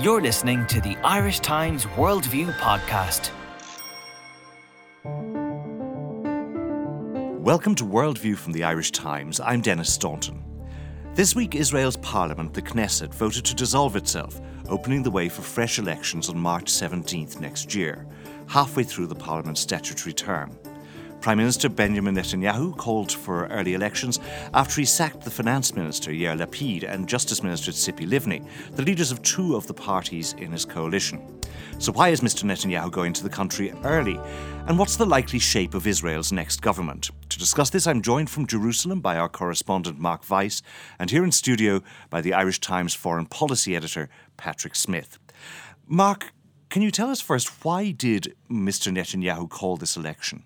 You're listening to the Irish Times Worldview podcast. Welcome to Worldview from the Irish Times. I'm Denis Staunton. This week, Israel's parliament, the Knesset, voted to dissolve itself, opening the way for fresh elections on March 17th next year, halfway through the parliament's statutory term. Prime Minister Benjamin Netanyahu called for early elections after he sacked the Finance Minister Yair Lapid and Justice Minister Tzipi Livni, the leaders of two of the parties in his coalition. So, why is Mr. Netanyahu going to the country early? And what's the likely shape of Israel's next government? To discuss this, I'm joined from Jerusalem by our correspondent Mark Weiss, and here in studio by the Irish Times foreign policy editor Patrick Smyth. Mark, can you tell us first why did Mr. Netanyahu call this election?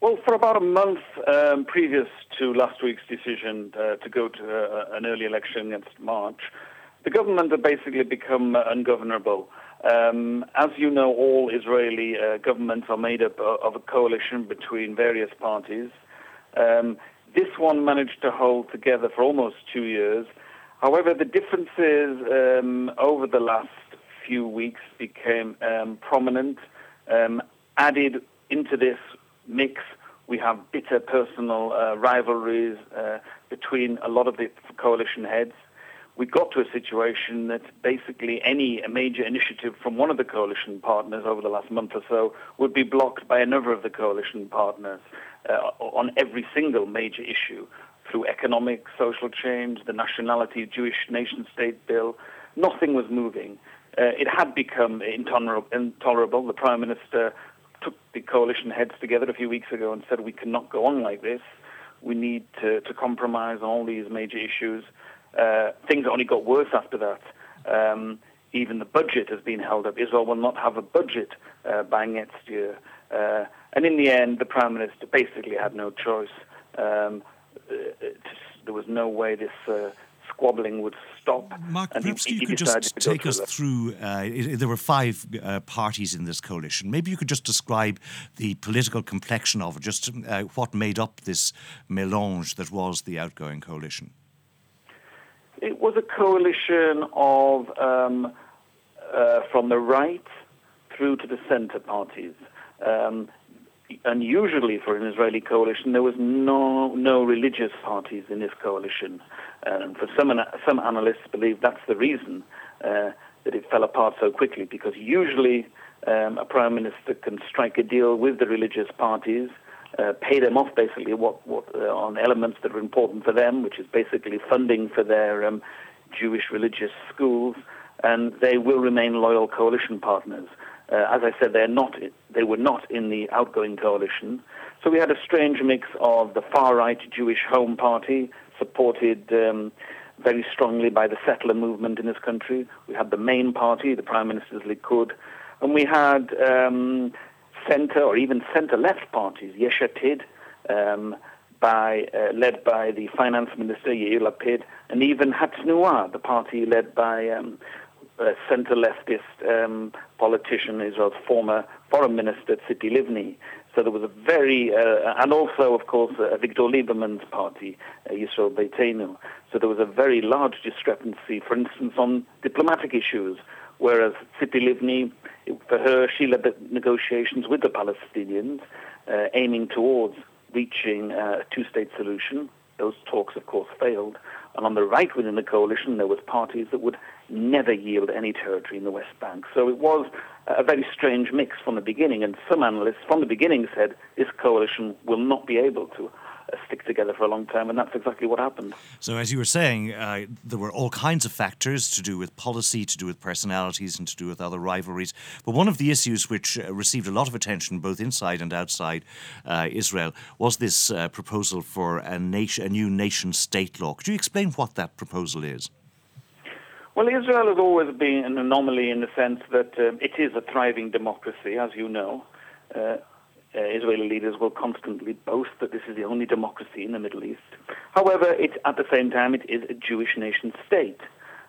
Well, for about a month um, previous to last week's decision uh, to go to uh, an early election against March, the government had basically become uh, ungovernable. Um, as you know, all Israeli uh, governments are made up of a coalition between various parties. Um, this one managed to hold together for almost two years. However, the differences um, over the last few weeks became um, prominent. Um, added into this mix. We have bitter personal uh, rivalries uh, between a lot of the coalition heads. We got to a situation that basically any major initiative from one of the coalition partners over the last month or so would be blocked by another of the coalition partners uh, on every single major issue through economic, social change, the nationality, Jewish nation state bill. Nothing was moving. Uh, it had become intolerable, intolerable. The Prime Minister took the coalition heads together a few weeks ago and said we cannot go on like this. We need to, to compromise on all these major issues. Uh, things only got worse after that. Um, even the budget has been held up. Israel will not have a budget uh, by next year. Uh, and in the end, the Prime Minister basically had no choice. Um, uh, there was no way this uh, squabbling would stop. Mark, perhaps he, you could just take us through. Uh, there were five uh, parties in this coalition. Maybe you could just describe the political complexion of it, just uh, what made up this melange that was the outgoing coalition. It was a coalition of um, uh, from the right through to the centre parties. Um, unusually for an Israeli coalition, there was no no religious parties in this coalition. And for some, some analysts believe that's the reason uh, that it fell apart so quickly, because usually um, a prime minister can strike a deal with the religious parties, uh, pay them off basically what, what uh, on elements that are important for them, which is basically funding for their um, Jewish religious schools, and they will remain loyal coalition partners. Uh, as I said, they're not, they were not in the outgoing coalition. So we had a strange mix of the far right Jewish Home Party, supported um, very strongly by the settler movement in this country. We had the main party, the Prime Minister's Likud, and we had um, centre or even centre-left parties, Yesh Atid, um, by, uh, led by the Finance Minister Yair Lapid, and even Hatznua, the party led by um, a centre-leftist um, politician, Israel's former foreign minister Tzipi Livni. So there was a very, uh, and also, of course, uh, Avigdor Lieberman's party, uh, Yisrael Beitenu. So there was a very large discrepancy, for instance, on diplomatic issues, whereas Tzipi Livni, for her, she led the negotiations with the Palestinians, uh, aiming towards reaching a two-state solution. Those talks, of course, failed. And on the right within the coalition, there was parties that would never yield any territory in the West Bank. So it was a very strange mix from the beginning, and some analysts from the beginning said this coalition will not be able to stick together for a long time, and that's exactly what happened. So, as you were saying, uh, there were all kinds of factors to do with policy, to do with personalities, and to do with other rivalries. But one of the issues which uh, received a lot of attention, both inside and outside uh, Israel, was this uh, proposal for a, nation, a new nation state law. Could you explain what that proposal is? Well, Israel has always been an anomaly in the sense that um, it is a thriving democracy, as you know. Uh, uh, Israeli leaders will constantly boast that this is the only democracy in the Middle East. However, it, at the same time, it is a Jewish nation state,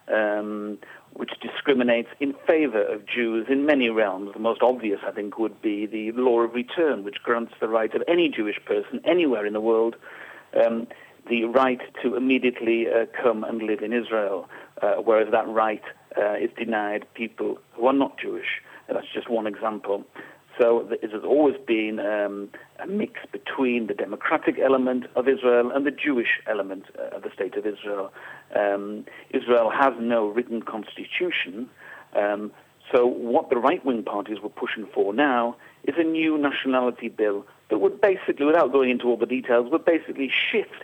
um, which discriminates in favor of Jews in many realms. The most obvious, I think, would be the law of return, which grants the right of any Jewish person anywhere in the world um, the right to immediately uh, come and live in Israel, uh, whereas that right uh, is denied people who are not Jewish. That's just one example. So it has always been um, a mix between the democratic element of Israel and the Jewish element uh, of the state of Israel. Um, Israel has no written constitution. Um, so what the right-wing parties were pushing for now is a new nationality bill that would basically, without going into all the details, would basically shift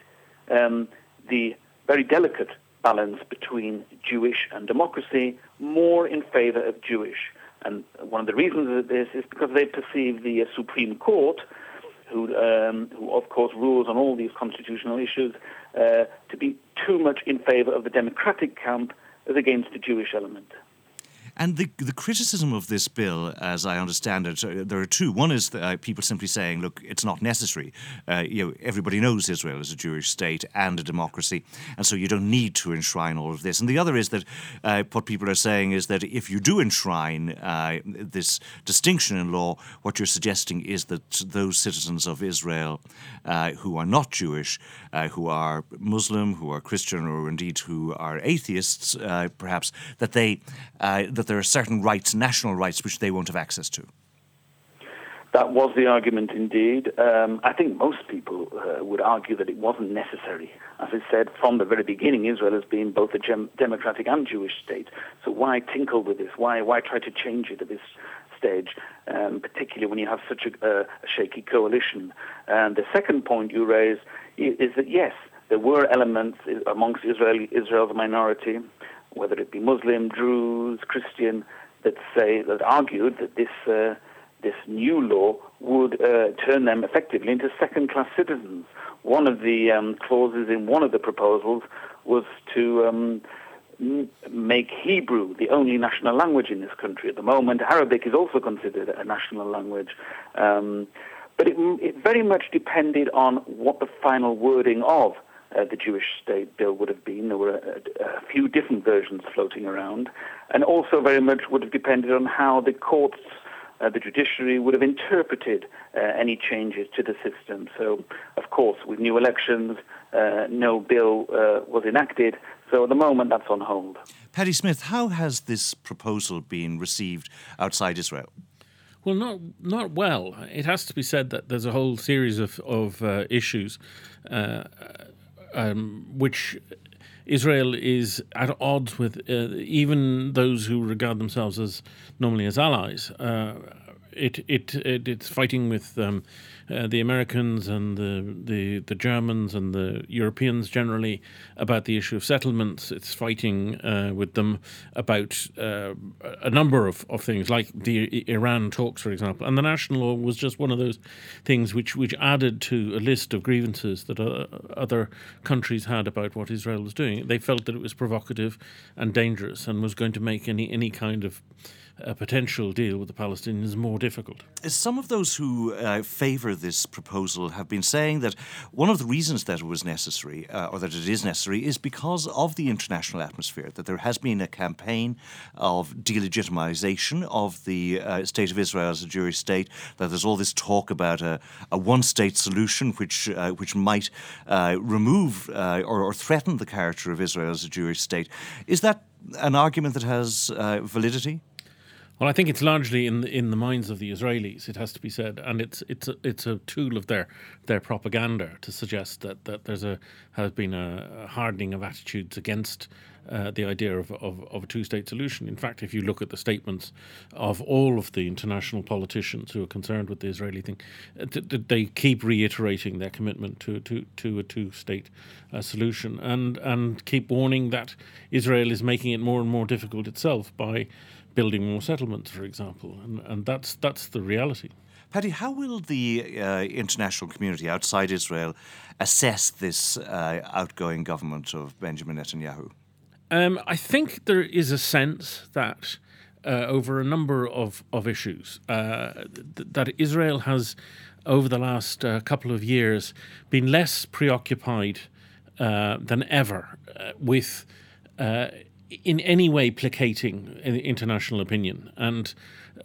um, the very delicate balance between Jewish and democracy more in favor of Jewish. And one of the reasons of this is because they perceive the uh, Supreme Court, who, um, who of course rules on all these constitutional issues, uh, to be too much in favor of the democratic camp as against the Jewish element. And the, the criticism of this bill, as I understand it, uh, there are two. One is uh, people simply saying, look, it's not necessary. Uh, you know, everybody knows Israel is a Jewish state and a democracy, and so you don't need to enshrine all of this. And the other is that uh, what people are saying is that if you do enshrine uh, this distinction in law, what you're suggesting is that those citizens of Israel who are not Jewish, who are Muslim, who are Christian, or indeed who are atheists, perhaps, that they that that there are certain rights, national rights, which they won't have access to. That was the argument indeed. Um, I think most people uh, would argue that it wasn't necessary. As I said, from the very beginning, Israel has been both a gem- democratic and Jewish state. So why tinkle with this? Why, why try to change it at this stage, um, particularly when you have such a, uh, a shaky coalition? And the second point you raise is, that, yes, there were elements amongst Israel, Israel's minority whether it be Muslim, Druze, Christian, that say that argued that this uh, this new law would uh, turn them effectively into second-class citizens. One of the um, clauses in one of the proposals was to um, make Hebrew the only national language in this country. At the moment, Arabic is also considered a national language. Um, but it, it, very much depended on what the final wording of uh, the Jewish state bill would have been. There were a, a, few different versions floating around, and also very much would have depended on how the courts, uh, the judiciary, would have interpreted uh, any changes to the system. So, of course, with new elections, uh, no bill uh, was enacted. So at the moment, that's on hold. Paddy Smyth, how has this proposal been received outside Israel? Well, not not well. It has to be said that there's a whole series of of uh, issues uh, um, which Israel is at odds with uh, even those who regard themselves as normally as allies. Uh, it, it, it it's fighting with um, uh, the Americans and the, the, the Germans and the Europeans generally about the issue of settlements. It's fighting uh, with them about uh, a number of, of things, like the Iran talks, for example. And the national law was just one of those things which, which added to a list of grievances that uh, other countries had about what Israel was doing. They felt that it was provocative and dangerous and was going to make any, any kind of a potential deal with the Palestinians more difficult. Some of those who uh, favour this proposal have been saying that one of the reasons that it was necessary, uh, or that it is necessary, is because of the international atmosphere, that there has been a campaign of delegitimization of the uh, state of Israel as a Jewish state, that there's all this talk about a, a one state solution which, uh, which might uh, remove uh, or, or threaten the character of Israel as a Jewish state. Is that an argument that has validity? Well, I think it's largely in the, in the minds of the Israelis. It has to be said, and it's it's a, it's a tool of their their propaganda to suggest that, that there's a has been a, hardening of attitudes against uh, the idea of, of, of, a two-state solution. In fact, if you look at the statements of all of the international politicians who are concerned with the Israeli thing, uh, they keep reiterating their commitment to to, to a two-state uh, solution, and and keep warning that Israel is making it more and more difficult itself by building more settlements, for example, and, and that's that's the reality. Paddy, how will the uh, international community outside Israel assess this uh, outgoing government of Benjamin Netanyahu? Um, I think there is a sense that uh, over a number of, of issues, uh, th- that Israel has, over the last uh, couple of years, been less preoccupied uh, than ever with in any way placating international opinion. And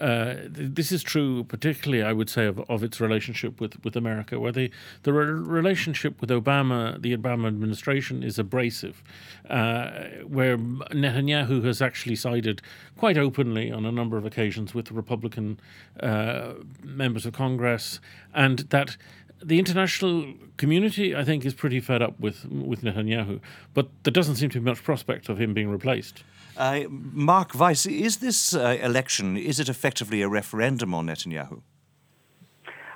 uh, this is true, particularly, I would say, of, of its relationship with, with America, where the, the re- relationship with Obama, the Obama administration, is abrasive, uh, where Netanyahu has actually sided quite openly on a number of occasions with Republican uh, members of Congress, and that the international community, I think, is pretty fed up with with Netanyahu, but there doesn't seem to be much prospect of him being replaced. Uh, Mark Weiss, is this uh, election is it effectively a referendum on Netanyahu?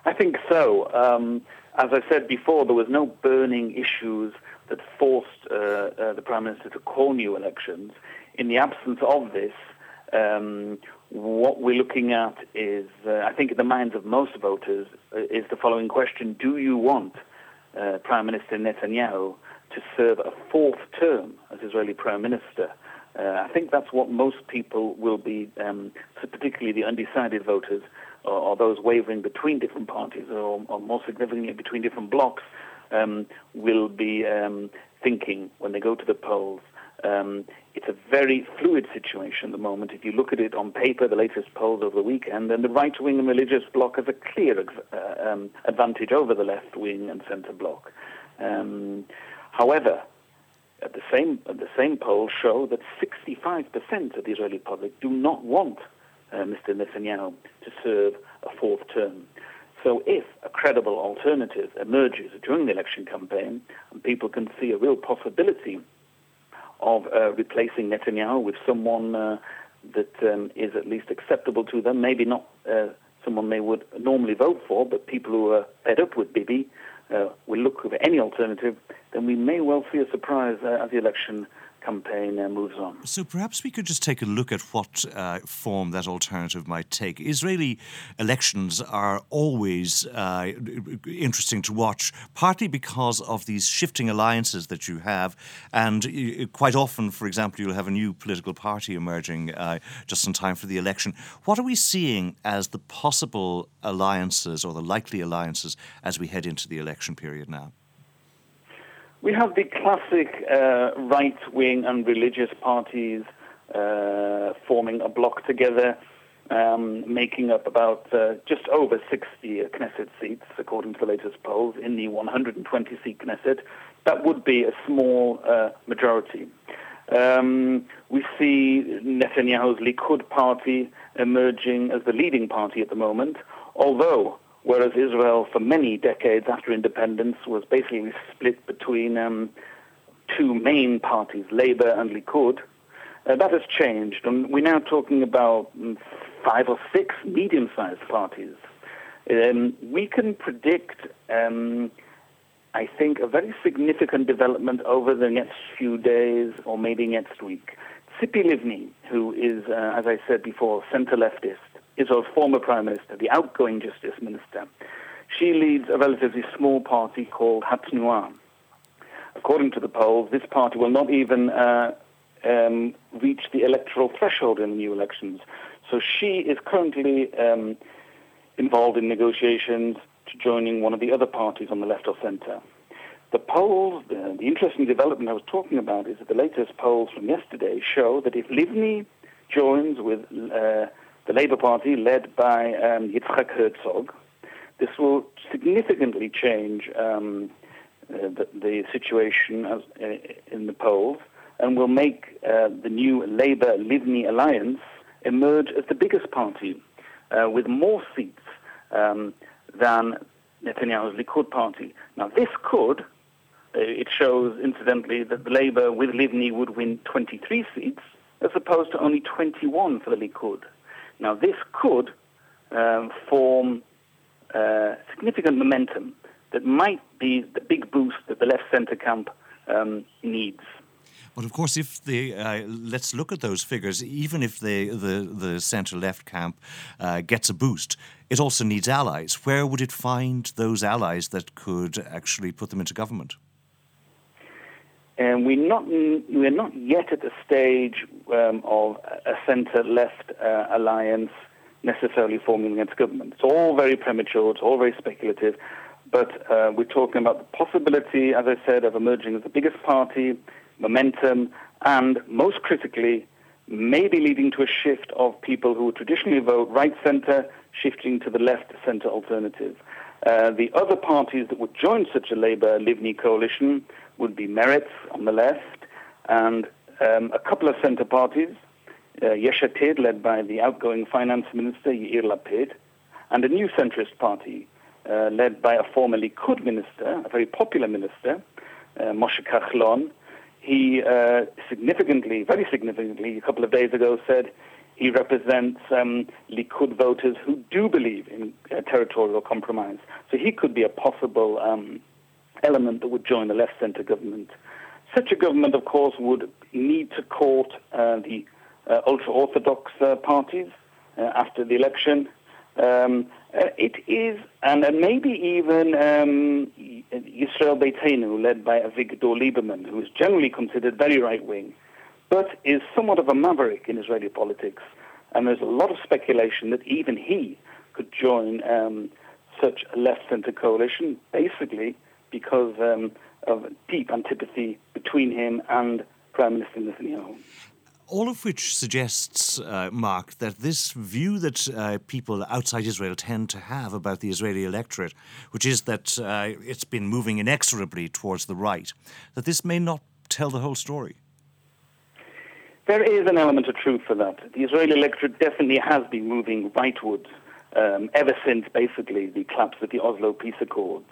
I think so. Um, as I said before, there was no burning issues that forced uh, uh the prime minister to call new elections. In the absence of this, um, what we're looking at is, uh, I think, in the minds of most voters, uh, is the following question: Do you want uh, Prime Minister Netanyahu to serve a fourth term as Israeli Prime Minister? Uh, I think that's what most people will be, um, particularly the undecided voters, or, or, those wavering between different parties, or, or more significantly between different blocs, um, will be um, thinking when they go to the polls. Um, it's a very fluid situation at the moment. If you look at it on paper, the latest polls over the weekend, then the right wing and religious bloc has a clear uh, um, advantage over the left wing and centre bloc. Um, however, at the same at the same polls show that 65% of the Israeli public do not want uh, Mr. Netanyahu to serve a fourth term. So, if a credible alternative emerges during the election campaign, and people can see a real possibility of uh, replacing Netanyahu with someone uh, that um, is at least acceptable to them. Maybe not uh, someone they would normally vote for, but people who are fed up with Bibi uh, will look for any alternative. Then we may well see a surprise uh, as the election campaign uh, moves on. So perhaps we could just take a look at what uh, form that alternative might take. Israeli elections are always uh, interesting to watch, partly because of these shifting alliances that you have, and uh, quite often, for example, you'll have a new political party emerging uh, just in time for the election. What are we seeing as the possible alliances or the likely alliances as we head into the election period now? We have the classic uh, right wing and religious parties uh, forming a bloc together, um, making up about uh, just over 60 Knesset seats, according to the latest polls, in the 120 seat Knesset. That would be a small uh, majority. Um, we see Netanyahu's Likud party emerging as the leading party at the moment, although whereas Israel, for many decades after independence, was basically split between um, two main parties, Labour and Likud. Uh, that has changed, and we're now talking about um, five or six medium-sized parties. Um, we can predict, um, I think, a very significant development over the next few days or maybe next week. Tzipi Livni, who is, uh, as I said before, center-leftist, Israel's former prime minister, the outgoing justice minister. She leads a relatively small party called Hatnuah. According to the polls, this party will not even uh, um, reach the electoral threshold in the new elections. So she is currently um, involved in negotiations to joining one of the other parties on the left or centre. The polls, the, the interesting development I was talking about is that the latest polls from yesterday show that if Livni joins with uh, the Labour Party, led by um, Yitzhak Herzog. This will significantly change um, uh, the, the, situation as, uh, in the polls and will make uh, the new Labour Livni alliance emerge as the biggest party uh, with more seats um, than Netanyahu's Likud party. Now, this could, uh, it shows incidentally that the Labour with Livni would win 23 seats as opposed to only 21 for the Likud. Now, this could um, form uh, significant momentum that might be the big boost that the left centre camp um, needs. But of course, if the uh, let's look at those figures. Even if the the, the centre left camp uh, gets a boost, it also needs allies. Where would it find those allies that could actually put them into government? And we're not, we're not yet at the stage um, of a centre-left uh, alliance necessarily forming against government. It's all very premature, it's all very speculative, but uh, we're talking about the possibility, as I said, of emerging as the biggest party, momentum, and most critically, maybe leading to a shift of people who traditionally vote right centre, shifting to the left centre alternative. Uh, the other parties that would join such a Labour Livni coalition would be Meretz on the left and um, a couple of centre parties, uh, Yesh Atid, led by the outgoing finance minister Yair Lapid, and a new centrist party uh, led by a former Likud minister, a very popular minister, uh, Moshe Kahlon. He uh, significantly, very significantly, a couple of days ago said he represents um, Likud voters who do believe in uh, territorial compromise. So he could be a possible um, element that would join the left centre government. Such a government, of course, would need to court uh, the uh, ultra orthodox uh, parties uh, after the election. Um, uh, it is, and maybe even um, Yisrael Beitenu, led by Avigdor Lieberman, who is generally considered very right wing but is somewhat of a maverick in Israeli politics. And there's a lot of speculation that even he could join um, such a left center coalition, basically because um, of deep antipathy between him and Prime Minister Netanyahu. All of which suggests, uh, Mark, that this view that uh, people outside Israel tend to have about the Israeli electorate, which is that uh, it's been moving inexorably towards the right, that this may not tell the whole story. There is an element of truth for that. The Israeli electorate definitely has been moving rightward um, ever since basically the collapse of the Oslo peace accords.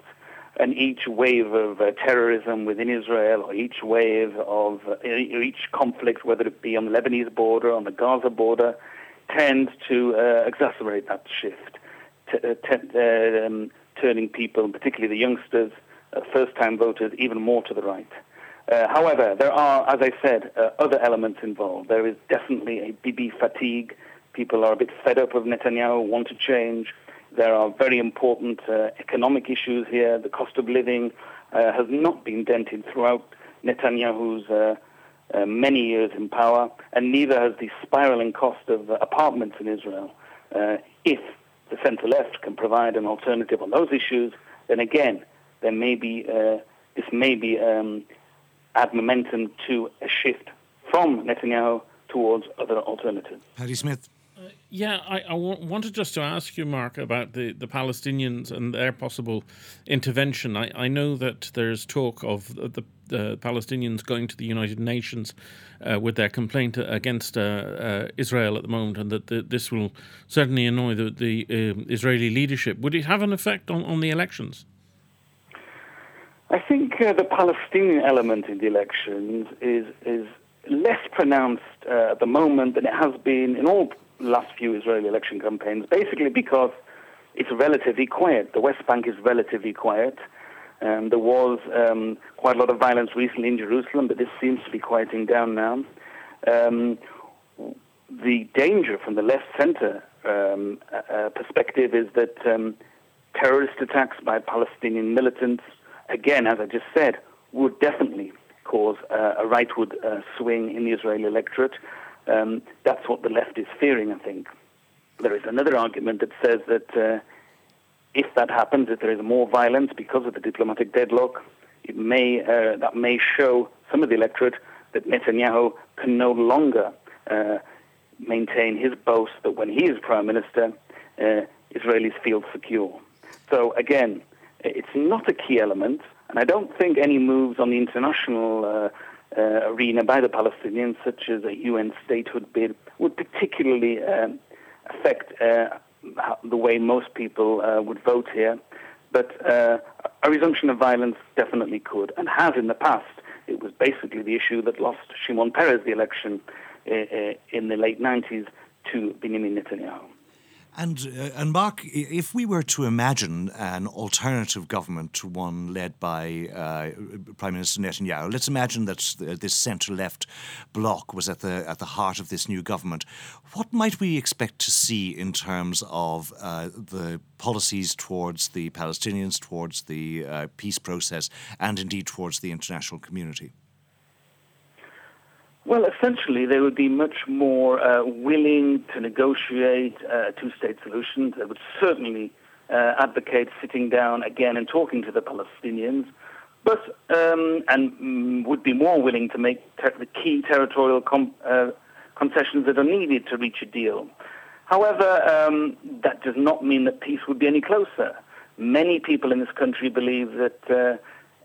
And each wave of uh, terrorism within Israel, or each wave of uh, each conflict, whether it be on the Lebanese border, on the Gaza border, tends to uh, exacerbate that shift, t- uh, t- um, turning people, particularly the youngsters, uh, first-time voters, even more to the right. Uh, however, there are, as I said, uh, other elements involved. There is definitely a Bibi fatigue. People are a bit fed up of Netanyahu, want to change. There are very important uh, economic issues here. The cost of living uh, has not been dented throughout Netanyahu's uh, uh, many years in power, and neither has the spiraling cost of apartments in Israel. if the centre left can provide an alternative on those issues, then again, there may be this may be um, add momentum to a shift from Netanyahu towards other alternatives. Paddy Smyth. Yeah, I, I w- wanted just to ask you, Mark, about the, the Palestinians and their possible intervention. I, I know that there's talk of the, the Palestinians going to the United Nations uh, with their complaint against uh, uh, Israel at the moment, and that the, this will certainly annoy the, the um, Israeli leadership. Would it have an effect on, on the elections? I think uh, the Palestinian element in the elections is is less pronounced uh, at the moment than it has been in all last few Israeli election campaigns. Basically, because it's relatively quiet. The West Bank is relatively quiet. Um, there was um, quite a lot of violence recently in Jerusalem, but this seems to be quieting down now. Um, the danger from the left center um, uh, perspective is that um, terrorist attacks by Palestinian militants again, as I just said, would definitely cause uh, a rightward uh, swing in the Israeli electorate. Um, that's what the left is fearing, I think. There is another argument that says that uh, if that happens, if there is more violence because of the diplomatic deadlock, it may uh, that may show some of the electorate that Netanyahu can no longer uh, maintain his boast that when he is prime minister, uh, Israelis feel secure. So again, it's not a key element, and I don't think any moves on the international uh, uh, arena by the Palestinians, such as a UN statehood bid, would particularly um, affect uh, the way most people uh, would vote here. But uh, a resumption of violence definitely could, and has in the past. It was basically the issue that lost Shimon Peres the election uh, in the late 90s to Benjamin Netanyahu. And, uh, and Mark, if we were to imagine an alternative government to one led by uh, Prime Minister Netanyahu, let's imagine that this centre-left bloc was at the at the heart of this new government. What might we expect to see in terms of uh, the policies towards the Palestinians, towards the uh, peace process, and indeed towards the international community? Well, essentially, they would be much more uh, willing to negotiate uh, a two-state solution. They would certainly uh, advocate sitting down again and talking to the Palestinians. but um, and mm, would be more willing to make ter- the key territorial com- uh, concessions that are needed to reach a deal. However, um, that does not mean that peace would be any closer. Many people in this country believe that uh,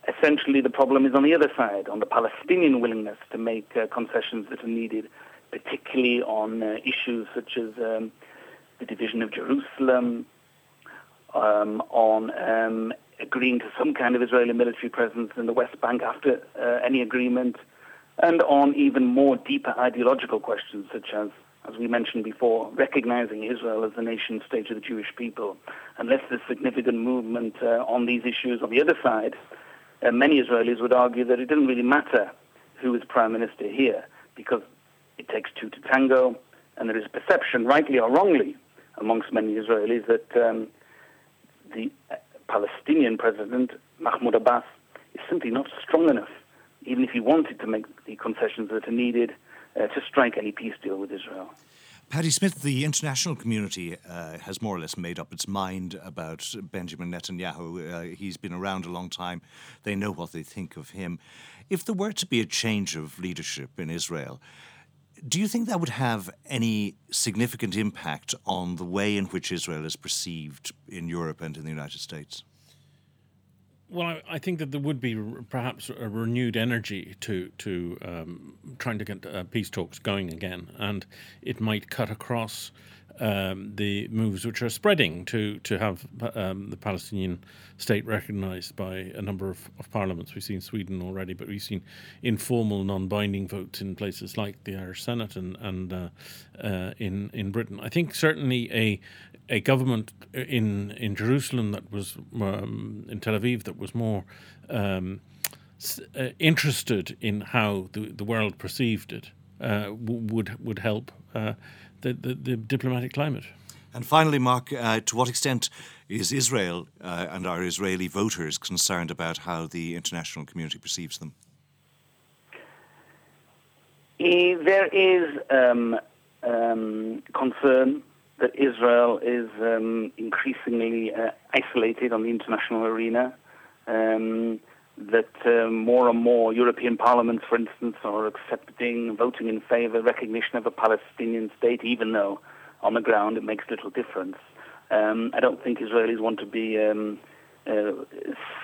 essentially the problem is on the other side, on the Palestinian willingness to make uh, concessions that are needed, particularly on uh, issues such as um, the division of Jerusalem, um, on um, agreeing to some kind of Israeli military presence in the West Bank after uh, any agreement, and on even more deeper ideological questions such as as we mentioned before, recognizing Israel as the nation state of the Jewish people. Unless there's significant movement uh, on these issues on the other side, uh, many Israelis would argue that it didn't really matter who is prime minister here because it takes two to tango, and there is a perception, rightly or wrongly, amongst many Israelis that um, the uh, Palestinian president, Mahmoud Abbas, is simply not strong enough, even if he wanted to make the concessions that are needed uh, to strike any peace deal with Israel. Paddy Smyth, the international community uh, has more or less made up its mind about Benjamin Netanyahu. Uh, he's been around a long time. They know what they think of him. If there were to be a change of leadership in Israel, do you think that would have any significant impact on the way in which Israel is perceived in Europe and in the United States? Well, I, I, think that there would be perhaps a renewed energy to to um, trying to get uh, peace talks going again, and it might cut across um, the moves which are spreading to to have um, the Palestinian state recognised by a number of, of, parliaments. We've seen Sweden already, but we've seen informal, non-binding votes in places like the Irish Senate and and uh, uh, in in Britain. I think certainly a a government in in Jerusalem that was um, in Tel Aviv that was more um, uh, interested in how the, the world perceived it uh, would would help uh, the, the, the diplomatic climate. And finally, Mark, uh, to what extent is Israel uh, and our Israeli voters concerned about how the international community perceives them? There is um, um, concern that Israel is um, increasingly uh, isolated on the international arena. Um, that uh, more and more European parliaments, for instance, are accepting, voting in favor, recognition of a Palestinian state, even though on the ground it makes little difference. Um, I don't think Israelis want to be um, uh,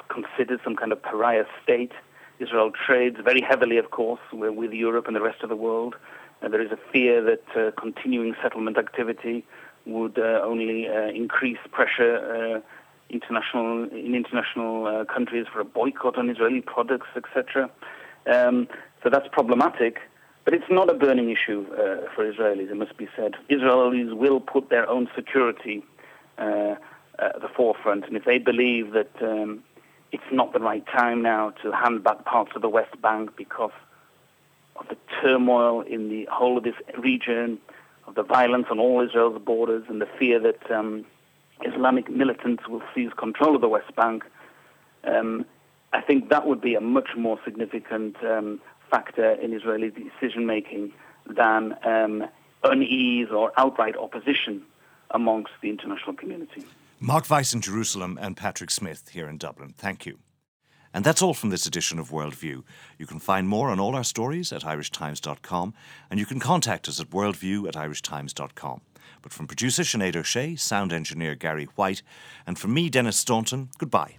considered some kind of pariah state. Israel trades very heavily, of course, with Europe and the rest of the world. Uh, there is a fear that uh, continuing settlement activity would uh, only uh, increase pressure uh, international in international countries for a boycott on Israeli products, etc. Um, so that's problematic. But it's not a burning issue for Israelis, it must be said. Israelis will put their own security at the forefront, and if they believe that um, it's not the right time now to hand back parts of the West Bank because of the turmoil in the whole of this region, of the violence on all Israel's borders, and the fear that um, Islamic militants will seize control of the West Bank, um, I think that would be a much more significant um, factor in Israeli decision making than um, unease or outright opposition amongst the international community. Mark Weiss in Jerusalem and Patrick Smyth here in Dublin. Thank you. And that's all from this edition of Worldview. You can find more on all our stories at irishtimes.com, and you can contact us at worldview at irishtimes.com. But from producer Sinead O'Shea, sound engineer Gary White, and from me, Denis Staunton, goodbye.